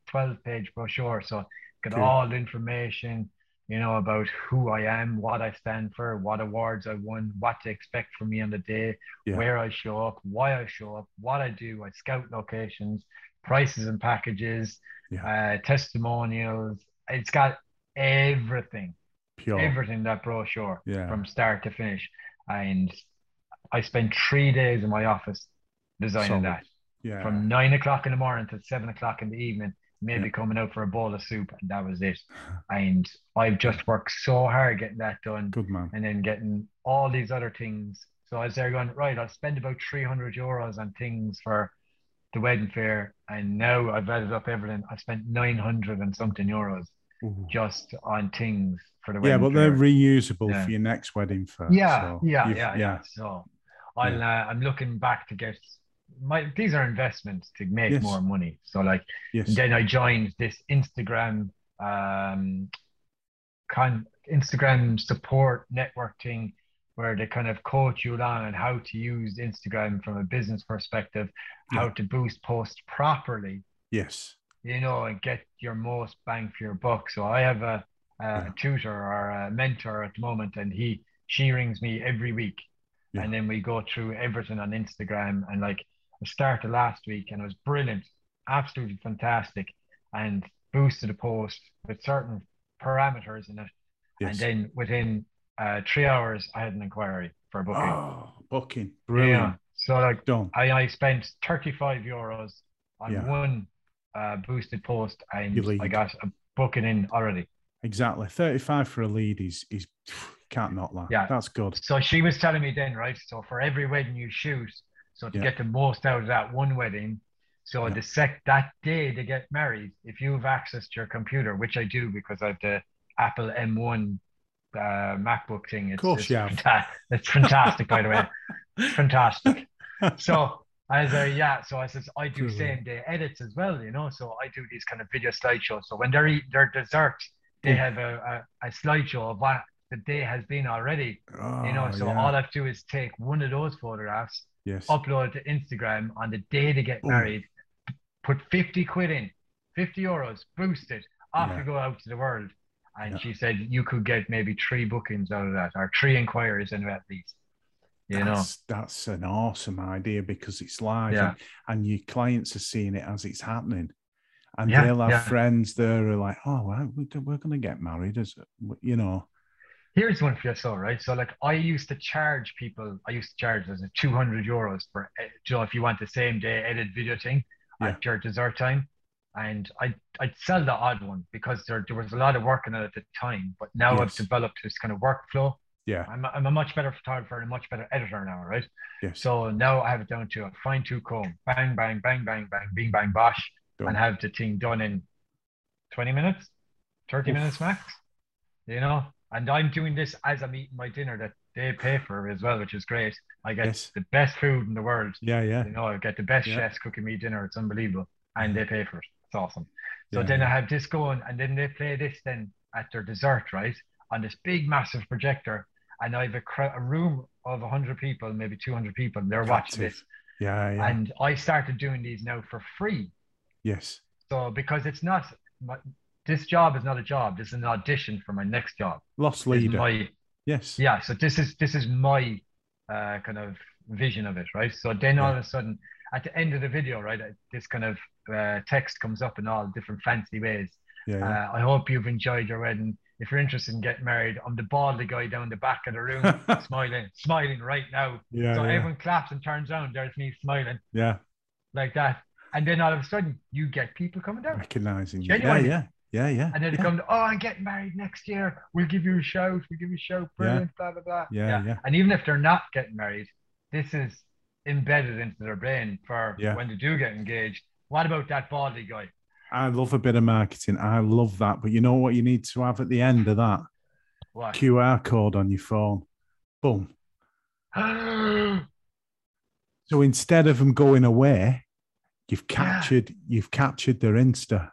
12 page brochure. So got Cool. all the information, you know, about who I am, what I stand for, what awards I won, what to expect from me on the day, Yeah. where I show up, why I show up, what I do. I scout locations, prices and packages, Yeah. uh, testimonials. It's got everything Pure. everything that brochure Yeah. from start to finish. And I spent three days in my office designing Solid. that yeah. from nine o'clock in the morning to seven o'clock in the evening, maybe Yeah. coming out for a bowl of soup, and that was it. And I've just worked so hard getting that done Good man. and then getting all these other things. So I was there going, right, I'll spend about 300 euros on things for the wedding fair. And now I've added up everything. I spent 900 and something euros Ooh. just on things for the Yeah, but they're reusable Yeah. for your next wedding fair. Yeah, so yeah, yeah, yeah. So I'll Yeah. uh, I'm looking back to get my these are investments to make Yes. more money. So like Yes. then I joined this Instagram um con Instagram support network thing where they kind of coach you along on how to use Instagram from a business perspective, how to boost posts properly, Yes. You know, and get your most bang for your buck. So I have a, a tutor or a mentor at the moment, and he she rings me every week, Yeah. and then we go through everything on Instagram. And like I started last week, and it was brilliant, absolutely fantastic, and boosted a post with certain parameters in it, and then within uh, three hours, I had an inquiry for a booking. oh, booking. Brilliant. Yeah. So like Done. I, I spent 35 euros on Yeah. one uh, boosted post and. I got a booking in already. Exactly. 35 for a lead is is <sighs> can't not that. Yeah. That's good. So she was telling me then, right? So for every wedding you shoot, so to Yeah. get the most out of that one wedding, so Yeah. the sec that day they get married, if you've access to your computer, which I do because I have the Apple M1 uh, MacBook thing. It's, course it's, have. fanta- it's fantastic, by the way. It's fantastic. <laughs> So I was like, yeah. So I says I do mm-hmm. Cool. same day edits as well, you know. So I do these kind of video slideshows. So when they're eating their dessert, they have a, a, a slideshow of what the day has been already. You know, Oh, so yeah. all I have to do is take one of those photographs, yes. upload it to Instagram on the day they get Boom. married, put 50 quid in, 50 euros, boost it, off Yeah. you go out to the world. And Yeah. she said you could get maybe three bookings out of that, or three inquiries in at least. You know, that's, that's an awesome idea because it's live Yeah. and, and your clients are seeing it as it's happening. And Yeah, they'll have yeah. friends there who are like, oh, well, we- we're going to get married, as you know. here's one for you, so right. So like I used to charge people, I used to charge as a 200 euros for, eh, you know, if you want the same day edit video thing at your dessert time. And I'd, I'd sell the odd one because there, there was a lot of work in it at the time. But now I've developed this kind of workflow Yeah. I'm, I'm a much better photographer and a much better editor now, right? Yes. So now I have it down to a fine tooth comb, bang, bang, bang, bang, bang, bing, bang, bosh, Done. and have the thing done in 20 minutes, 30 Oof. minutes max. You know, and I'm doing this as I'm eating my dinner that they pay for as well, which is great. I get Yes. the best food in the world. yeah, yeah. You know, I get the best Yeah. chefs cooking me dinner. It's unbelievable. And they pay for it. It's awesome. So Yeah, then yeah. I have this going, and then they play this then at their dessert, right? On this big, massive projector. And I have a, cr- a room of 100 people, maybe 200 people, and they're watching this. Yeah, yeah. And I started doing these now for free. yes. So because it's not, my, this job is not a job. This is an audition for my next job. Lost leader. my, yes. yeah, so this is this is my uh, kind of vision of it, right? So then all of a sudden, at the end of the video, right, uh, this kind of uh, text comes up in all different fancy ways. Yeah. yeah. Uh, I hope you've enjoyed your wedding. If you're interested in getting married, I'm the baldy guy down the back of the room, <laughs> smiling, smiling right now. yeah, so yeah. everyone claps and turns around. There's me smiling yeah. like that, and then all of a sudden, you get people coming down. Recognizing you. Yeah, yeah. Yeah, yeah. And then they yeah. come, oh, I'm getting married next year. We'll give you a shout. We'll give you a shout. Brilliant. Blah blah blah. Yeah, yeah. And even if they're not getting married, this is embedded into their brain for Yeah. when they do get engaged. What about that baldy guy? I love a bit of marketing. I love that. But you know what you need to have at the end of that? What? QR code on your phone. Boom. <gasps> So instead of them going away, you've Yeah. captured you've captured their Insta.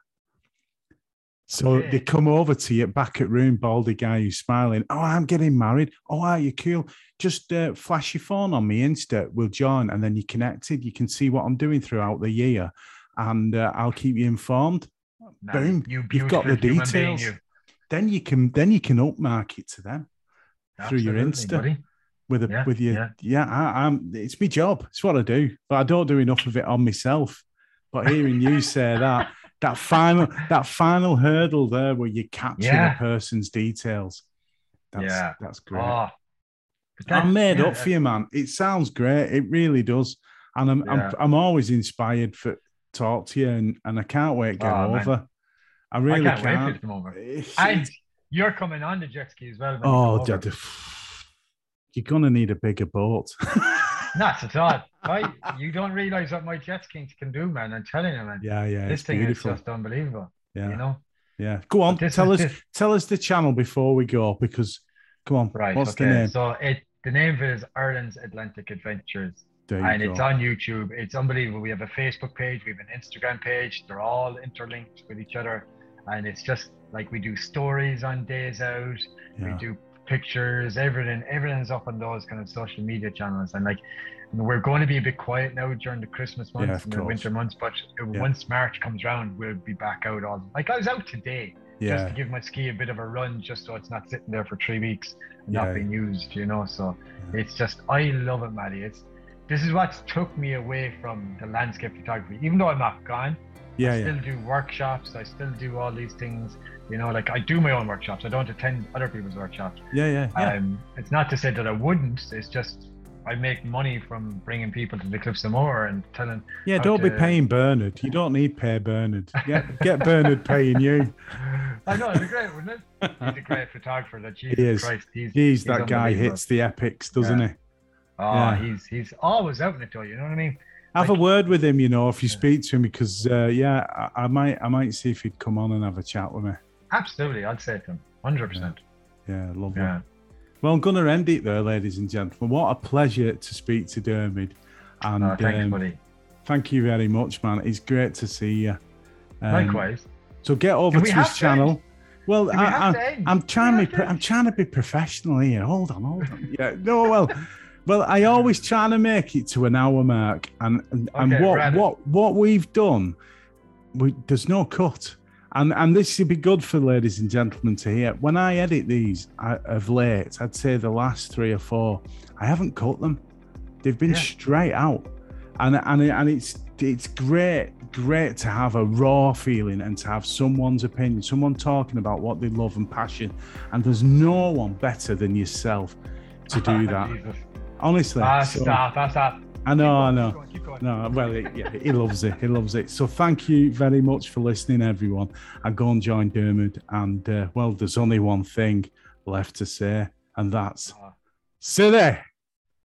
So Okay. they come over to you back at room, baldy guy who's smiling. Oh, I'm getting married. Oh, are you cool? Just uh, flash your phone on me Insta. We'll join, and then you're connected. You can see what I'm doing throughout the year, and uh, I'll keep you informed. Boom. You You've got the being, details. you. Then you can then you can upmarket to them through your Insta. buddy. with a Yeah, with your yeah. yeah, I, I'm it's my job it's what i do but i don't do enough of it on myself but hearing you <laughs> say that that final that final hurdle there where you capture Yeah. the person's details that's Yeah. that's great Oh, that- i'm made yeah, up for you man it sounds great it really does and i'm Yeah. I'm, I'm always inspired for talk to you and, and i can't wait to get Oh, over i I really can't can't wait to come over. and you're coming on the jet ski as well. you oh. Dodd, you're gonna need a bigger boat <laughs> Not at all. I, you don't realize what my jet skis can do, man. I'm telling you, man. yeah yeah this thing beautiful is just unbelievable. yeah You know? Yeah, go on. Tell us, this- tell us the channel before we go, because come on. Right. What's okay. the name? So it the name of it is Ireland's Atlantic Adventures. And go. it's on YouTube. It's unbelievable. We have a Facebook page, we have an Instagram page. They're all interlinked with each other. And it's just like we do stories on days out, we do pictures, everything, everything's up on those kind of social media channels. And like we're going to be a bit quiet now during the Christmas months Yeah, and the winter months, but Yeah. once March comes around, we'll be back out all like I was out today just to give my ski a bit of a run just so it's not sitting there for three weeks and Yeah. not being used, you know. So Yeah. it's just I love it, Maddie. It's this is what took me away from the landscape photography. Even though I'm not gone, yeah, I yeah. still do workshops, I still do all these things, you know, like I do my own workshops. I don't attend other people's workshops. Yeah, yeah, yeah. Um it's not to say that I wouldn't, it's just I make money from bringing people to the Cliffs of Moher and telling yeah, don't be paying Bernard. You don't need pay Bernard. Get, get Bernard paying you. <laughs> I know, it'd be great, wouldn't it? He's a great photographer. That Jesus is. Christ, he's Jeez, that guy hits the epics, doesn't he? Oh, Yeah. he's he's always out in it though. You know what I mean? Have a word with him, you know, if you Yeah. speak to him, because uh, yeah, I, I might, I might see if he'd come on and have a chat with me. Absolutely, I'd say to him, hundred percent. Yeah, lovely. Yeah. Well, I'm going to end it there, ladies and gentlemen. What a pleasure to speak to Dermot. And Oh, thanks, um, buddy. thank you very much, man. It's great to see you. Um, Likewise. So get over to his to channel. Well, Do I, I'm trying to be, to I'm trying to be professional here. Hold on, hold on. Yeah, no, well, well, I always try to make it to an hour mark, and and, and what right. what what we've done, we, there's no cut, and and this should be good for ladies and gentlemen to hear. When I edit these I, of late, I'd say the last three or four, I haven't cut them. They've been Yeah. straight out, and and and it's it's great great to have a raw feeling and to have someone's opinion, someone talking about what they love and passion, and there's no one better than yourself to do <laughs> that. Honestly, Ah, so- stop, ah, stop. I know, I Keep know. going, keep going. No, well, it, yeah, he loves it. He loves it. So thank you very much for listening, everyone. And go and join Dermot. And uh, well, there's only one thing left to say, and that's Ah, City.